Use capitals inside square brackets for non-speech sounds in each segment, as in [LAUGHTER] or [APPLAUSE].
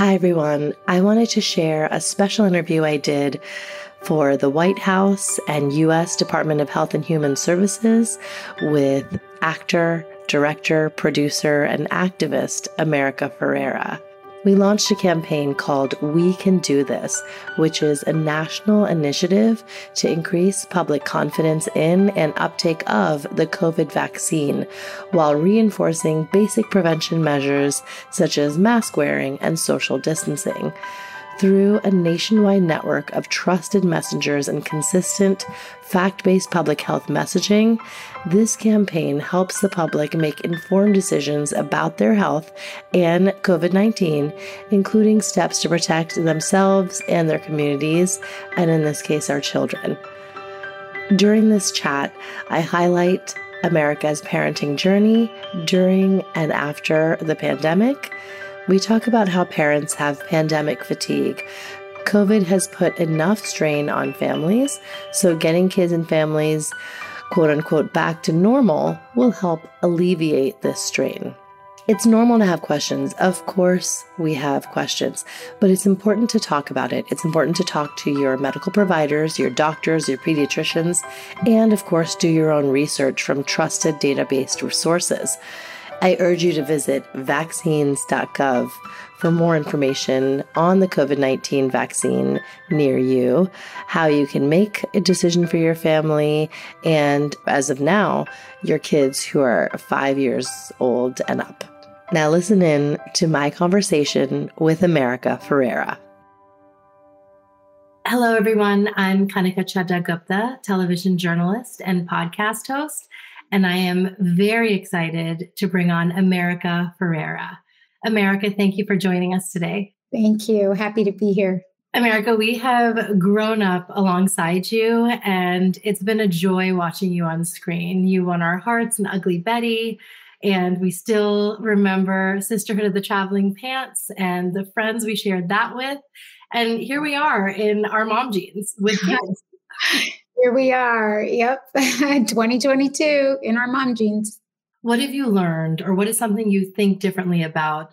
Hi, everyone. I wanted to share a special interview I did for the White House and U.S. Department of Health and Human Services with actor, director, producer, and activist America Ferrera we launched a campaign called We Can Do This, which is a national initiative to increase public confidence in and uptake of the COVID vaccine while reinforcing basic prevention measures such as mask wearing and social distancing through a nationwide network of trusted messengers and consistent, fact based public health messaging, this campaign helps the public make informed decisions about their health and COVID 19, including steps to protect themselves and their communities, and in this case, our children. During this chat, I highlight America's parenting journey during and after the pandemic we talk about how parents have pandemic fatigue. COVID has put enough strain on families, so getting kids and families, quote unquote, back to normal will help alleviate this strain. It's normal to have questions. Of course, we have questions, but it's important to talk about it. It's important to talk to your medical providers, your doctors, your pediatricians, and of course, do your own research from trusted database sources. I urge you to visit vaccines.gov for more information on the COVID 19 vaccine near you, how you can make a decision for your family, and as of now, your kids who are five years old and up. Now, listen in to my conversation with America Ferrera. Hello, everyone. I'm Kanika Chadda Gupta, television journalist and podcast host and I am very excited to bring on America Ferrera. America, thank you for joining us today. Thank you. Happy to be here. America, we have grown up alongside you, and it's been a joy watching you on screen. You won our hearts in Ugly Betty, and we still remember Sisterhood of the Traveling Pants and the friends we shared that with. And here we are in our mom jeans with kids. [LAUGHS] Here we are. Yep. [LAUGHS] 2022 in our mom jeans. What have you learned, or what is something you think differently about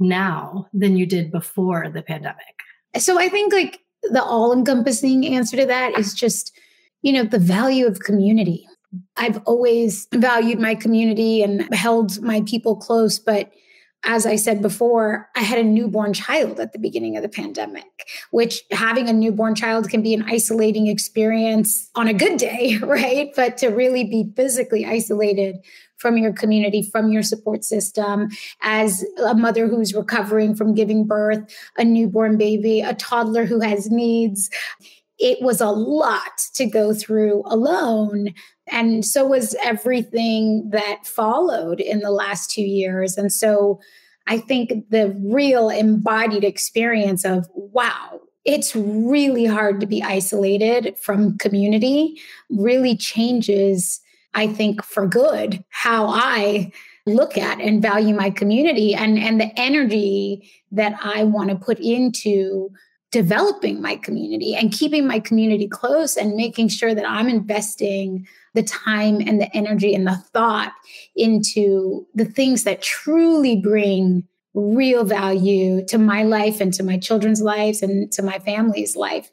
now than you did before the pandemic? So I think like the all encompassing answer to that is just, you know, the value of community. I've always valued my community and held my people close, but as I said before, I had a newborn child at the beginning of the pandemic, which having a newborn child can be an isolating experience on a good day, [LAUGHS] right? But to really be physically isolated from your community, from your support system, as a mother who's recovering from giving birth, a newborn baby, a toddler who has needs, it was a lot to go through alone. And so was everything that followed in the last two years. And so I think the real embodied experience of, wow, it's really hard to be isolated from community really changes, I think, for good, how I look at and value my community and, and the energy that I want to put into developing my community and keeping my community close and making sure that I'm investing the time and the energy and the thought into the things that truly bring real value to my life and to my children's lives and to my family's life.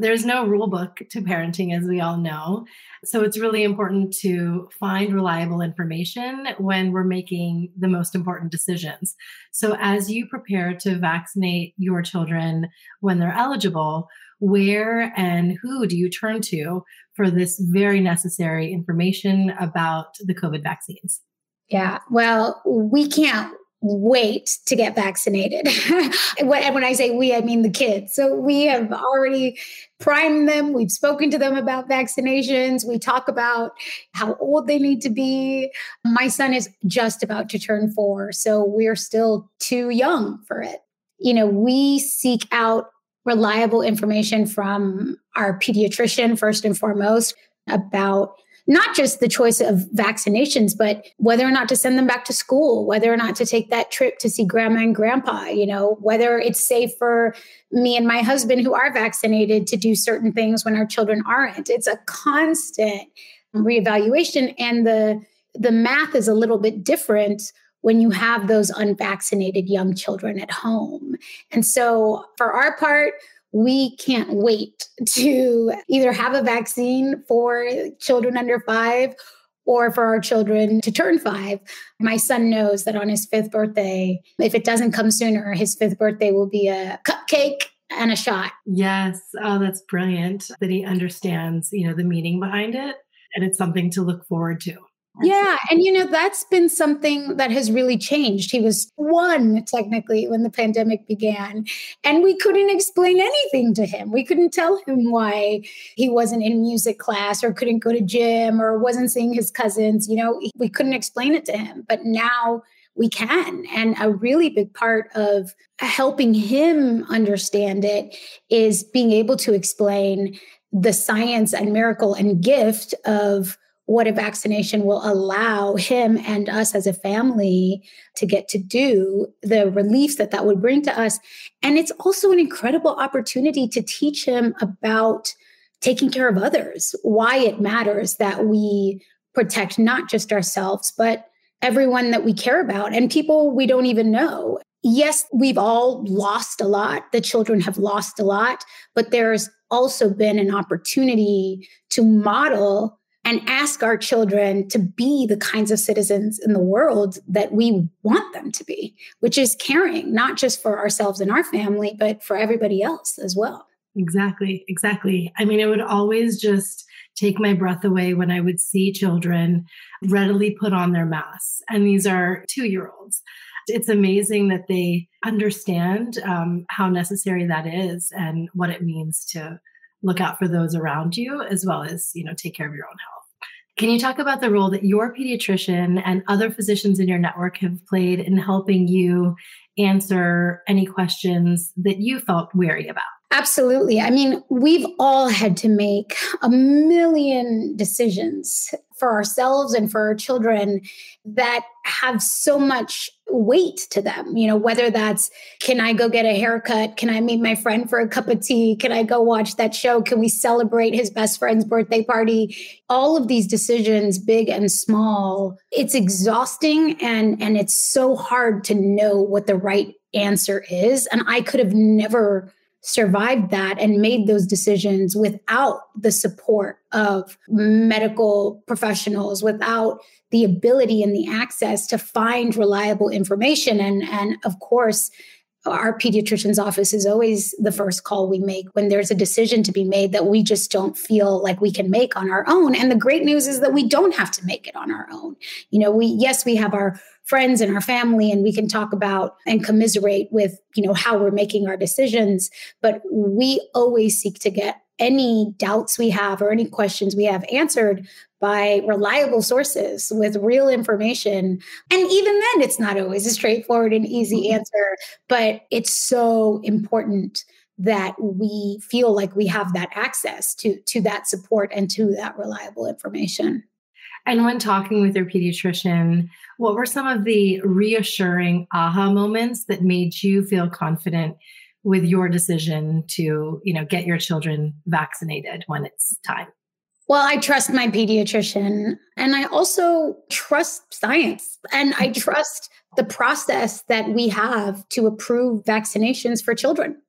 There's no rule book to parenting, as we all know. So it's really important to find reliable information when we're making the most important decisions. So as you prepare to vaccinate your children when they're eligible, where and who do you turn to for this very necessary information about the COVID vaccines? Yeah, well, we can't wait to get vaccinated. [LAUGHS] when I say we, I mean the kids. So we have already primed them. We've spoken to them about vaccinations. We talk about how old they need to be. My son is just about to turn four. So we're still too young for it. You know, we seek out reliable information from our pediatrician, first and foremost, about not just the choice of vaccinations, but whether or not to send them back to school, whether or not to take that trip to see grandma and grandpa, you know, whether it's safe for me and my husband who are vaccinated to do certain things when our children aren't. It's a constant reevaluation and the the math is a little bit different when you have those unvaccinated young children at home. And so, for our part, we can't wait [LAUGHS] to either have a vaccine for children under five or for our children to turn five. My son knows that on his fifth birthday, if it doesn't come sooner, his fifth birthday will be a cupcake and a shot. Yes. Oh, that's brilliant that he understands, you know, the meaning behind it. And it's something to look forward to. Yeah. And, you know, that's been something that has really changed. He was one, technically, when the pandemic began, and we couldn't explain anything to him. We couldn't tell him why he wasn't in music class or couldn't go to gym or wasn't seeing his cousins. You know, we couldn't explain it to him. But now, we can. And a really big part of helping him understand it is being able to explain the science and miracle and gift of what a vaccination will allow him and us as a family to get to do, the relief that that would bring to us. And it's also an incredible opportunity to teach him about taking care of others, why it matters that we protect not just ourselves, but everyone that we care about and people we don't even know. Yes, we've all lost a lot. The children have lost a lot, but there's also been an opportunity to model and ask our children to be the kinds of citizens in the world that we want them to be, which is caring, not just for ourselves and our family, but for everybody else as well. Exactly, exactly. I mean, it would always just take my breath away when I would see children readily put on their masks. And these are two year olds. It's amazing that they understand um, how necessary that is and what it means to look out for those around you as well as you know take care of your own health. Can you talk about the role that your pediatrician and other physicians in your network have played in helping you answer any questions that you felt weary about Absolutely. I mean, we've all had to make a million decisions for ourselves and for our children that have so much weight to them. You know, whether that's can I go get a haircut? Can I meet my friend for a cup of tea? Can I go watch that show? Can we celebrate his best friend's birthday party? All of these decisions, big and small, it's exhausting and and it's so hard to know what the right answer is. And I could have never survived that and made those decisions without the support of medical professionals, without the ability and the access to find reliable information. And, and of course, our pediatrician's office is always the first call we make when there's a decision to be made that we just don't feel like we can make on our own. And the great news is that we don't have to make it on our own. You know, we, yes, we have our friends and our family and we can talk about and commiserate with, you know, how we're making our decisions, but we always seek to get any doubts we have or any questions we have answered by reliable sources with real information. And even then, it's not always a straightforward and easy mm-hmm. answer, but it's so important that we feel like we have that access to, to that support and to that reliable information. And when talking with your pediatrician, what were some of the reassuring aha moments that made you feel confident with your decision to, you know, get your children vaccinated when it's time? Well, I trust my pediatrician and I also trust science and I mm-hmm. trust the process that we have to approve vaccinations for children.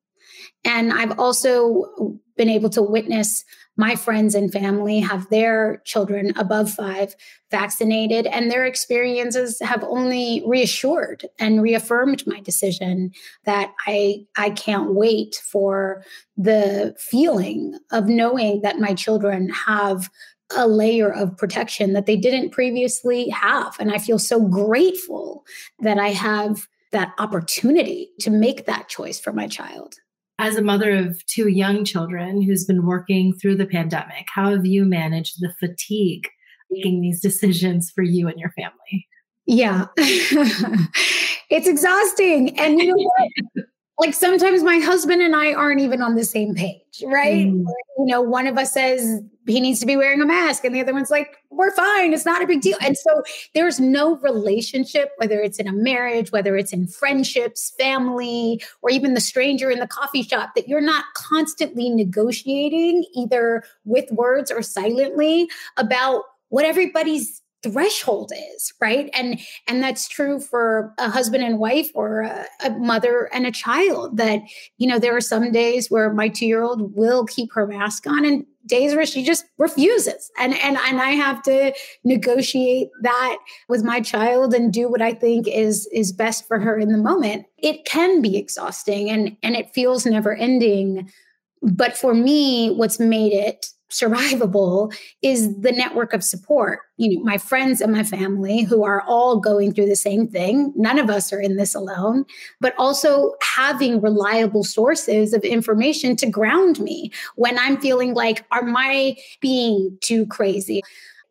And I've also been able to witness my friends and family have their children above five vaccinated, and their experiences have only reassured and reaffirmed my decision that I, I can't wait for the feeling of knowing that my children have a layer of protection that they didn't previously have. And I feel so grateful that I have that opportunity to make that choice for my child as a mother of two young children who's been working through the pandemic, how have you managed the fatigue making these decisions for you and your family? Yeah, [LAUGHS] it's exhausting. And you know what? [LAUGHS] like sometimes my husband and I aren't even on the same page, right? Mm. You know, one of us says he needs to be wearing a mask, and the other one's like, we're fine, it's not a big deal. And so there's no relationship, whether it's in a marriage, whether it's in friendships, family, or even the stranger in the coffee shop, that you're not constantly negotiating either with words or silently about what everybody's threshold is right? And and that's true for a husband and wife or a, a mother and a child that you know there are some days where my 2 year old will keep her mask on and days where she just refuses. And and and I have to negotiate that with my child and do what I think is is best for her in the moment. It can be exhausting and and it feels never ending but for me what's made it survivable is the network of support. You know, my friends and my family who are all going through the same thing. None of us are in this alone, but also having reliable sources of information to ground me when I'm feeling like, are my being too crazy?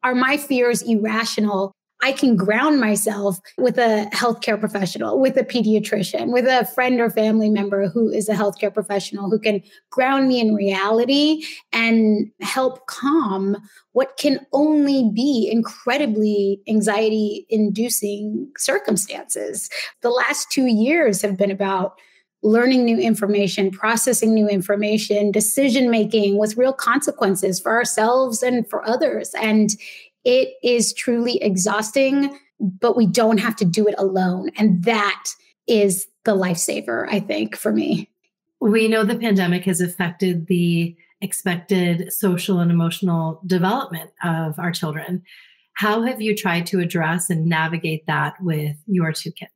Are my fears irrational? I can ground myself with a healthcare professional, with a pediatrician, with a friend or family member who is a healthcare professional who can ground me in reality and help calm what can only be incredibly anxiety inducing circumstances. The last two years have been about learning new information, processing new information, decision making with real consequences for ourselves and for others. And it is truly exhausting, but we don't have to do it alone. And that is the lifesaver, I think, for me. We know the pandemic has affected the expected social and emotional development of our children. How have you tried to address and navigate that with your two kids?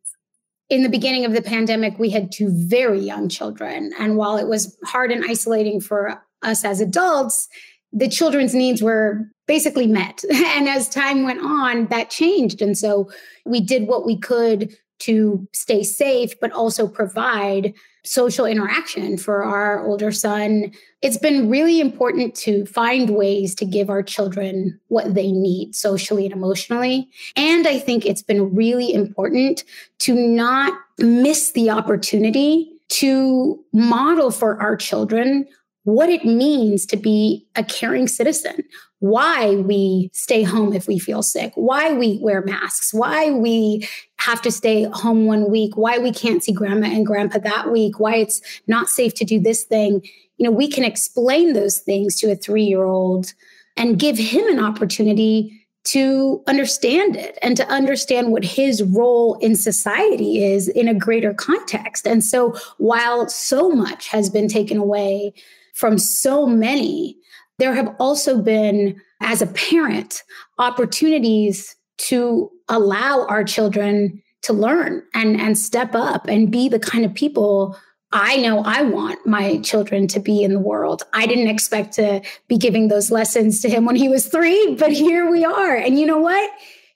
In the beginning of the pandemic, we had two very young children. And while it was hard and isolating for us as adults, the children's needs were basically met. [LAUGHS] And as time went on, that changed. And so we did what we could to stay safe, but also provide social interaction for our older son. It's been really important to find ways to give our children what they need socially and emotionally. And I think it's been really important to not miss the opportunity to model for our children what it means to be a caring citizen, why we stay home if we feel sick, why we wear masks, why we have to stay home one week, why we can't see grandma and grandpa that week, why it's not safe to do this thing. You know, we can explain those things to a three year old and give him an opportunity to understand it and to understand what his role in society is in a greater context. And so, while so much has been taken away from so many, there have also been, as a parent, opportunities to allow our children to learn and, and step up and be the kind of people I know I want my children to be in the world. I didn't expect to be giving those lessons to him when he was three, but here we are. And you know what?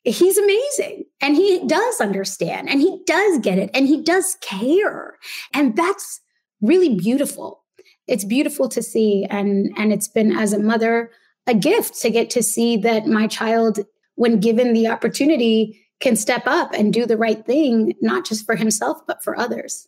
He's amazing and he does understand and he does get it and he does care. And that's really beautiful it's beautiful to see and and it's been as a mother a gift to get to see that my child when given the opportunity can step up and do the right thing not just for himself but for others.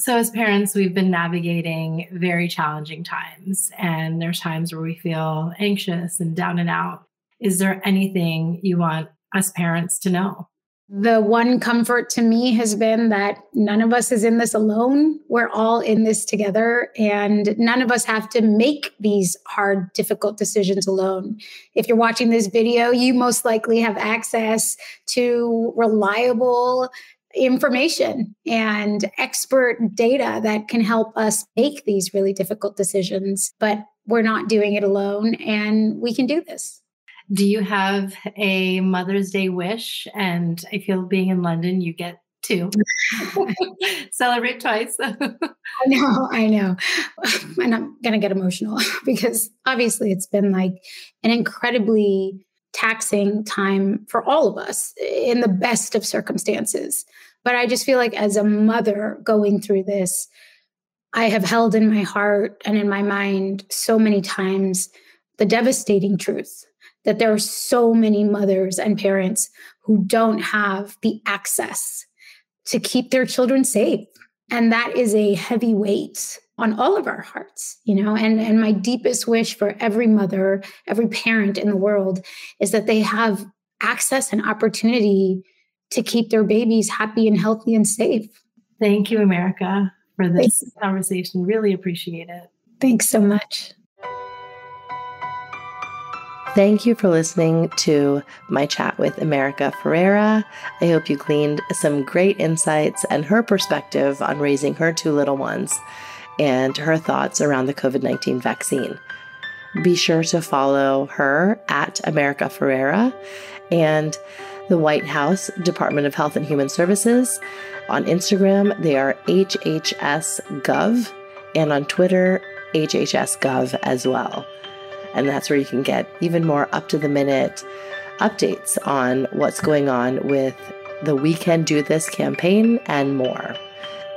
So as parents we've been navigating very challenging times and there's times where we feel anxious and down and out. Is there anything you want us parents to know the one comfort to me has been that none of us is in this alone. We're all in this together, and none of us have to make these hard, difficult decisions alone. If you're watching this video, you most likely have access to reliable information and expert data that can help us make these really difficult decisions. But we're not doing it alone, and we can do this. Do you have a Mother's Day wish? And I feel being in London, you get to [LAUGHS] [LAUGHS] celebrate twice. I know, I know. [LAUGHS] And I'm going to get emotional because obviously it's been like an incredibly taxing time for all of us in the best of circumstances. But I just feel like as a mother going through this, I have held in my heart and in my mind so many times the devastating truth that there are so many mothers and parents who don't have the access to keep their children safe. And that is a heavy weight on all of our hearts, you know. And, and my deepest wish for every mother, every parent in the world is that they have access and opportunity to keep their babies happy and healthy and safe. Thank you, America, for this conversation. Really appreciate it. Thanks so much. Thank you for listening to my chat with America Ferrera. I hope you gleaned some great insights and her perspective on raising her two little ones and her thoughts around the COVID 19 vaccine. Be sure to follow her at America Ferrera and the White House Department of Health and Human Services. On Instagram, they are HHS and on Twitter, HHS as well. And that's where you can get even more up to the minute updates on what's going on with the We Can Do This campaign and more.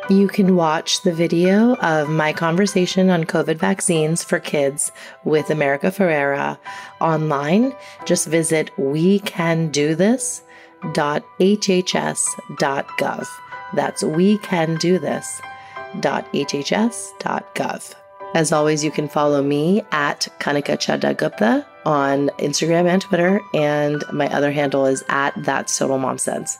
You can watch the video of my conversation on COVID vaccines for kids with America Ferrera online. Just visit wecandothis.hhs.gov. That's wecandothis.hhs.gov. As always, you can follow me at Kanika Chadagupta on Instagram and Twitter, and my other handle is at That's Total Mom Sense.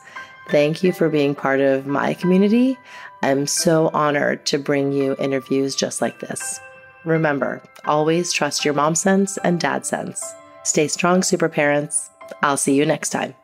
Thank you for being part of my community. I'm so honored to bring you interviews just like this. Remember, always trust your mom sense and dad sense. Stay strong, super parents. I'll see you next time.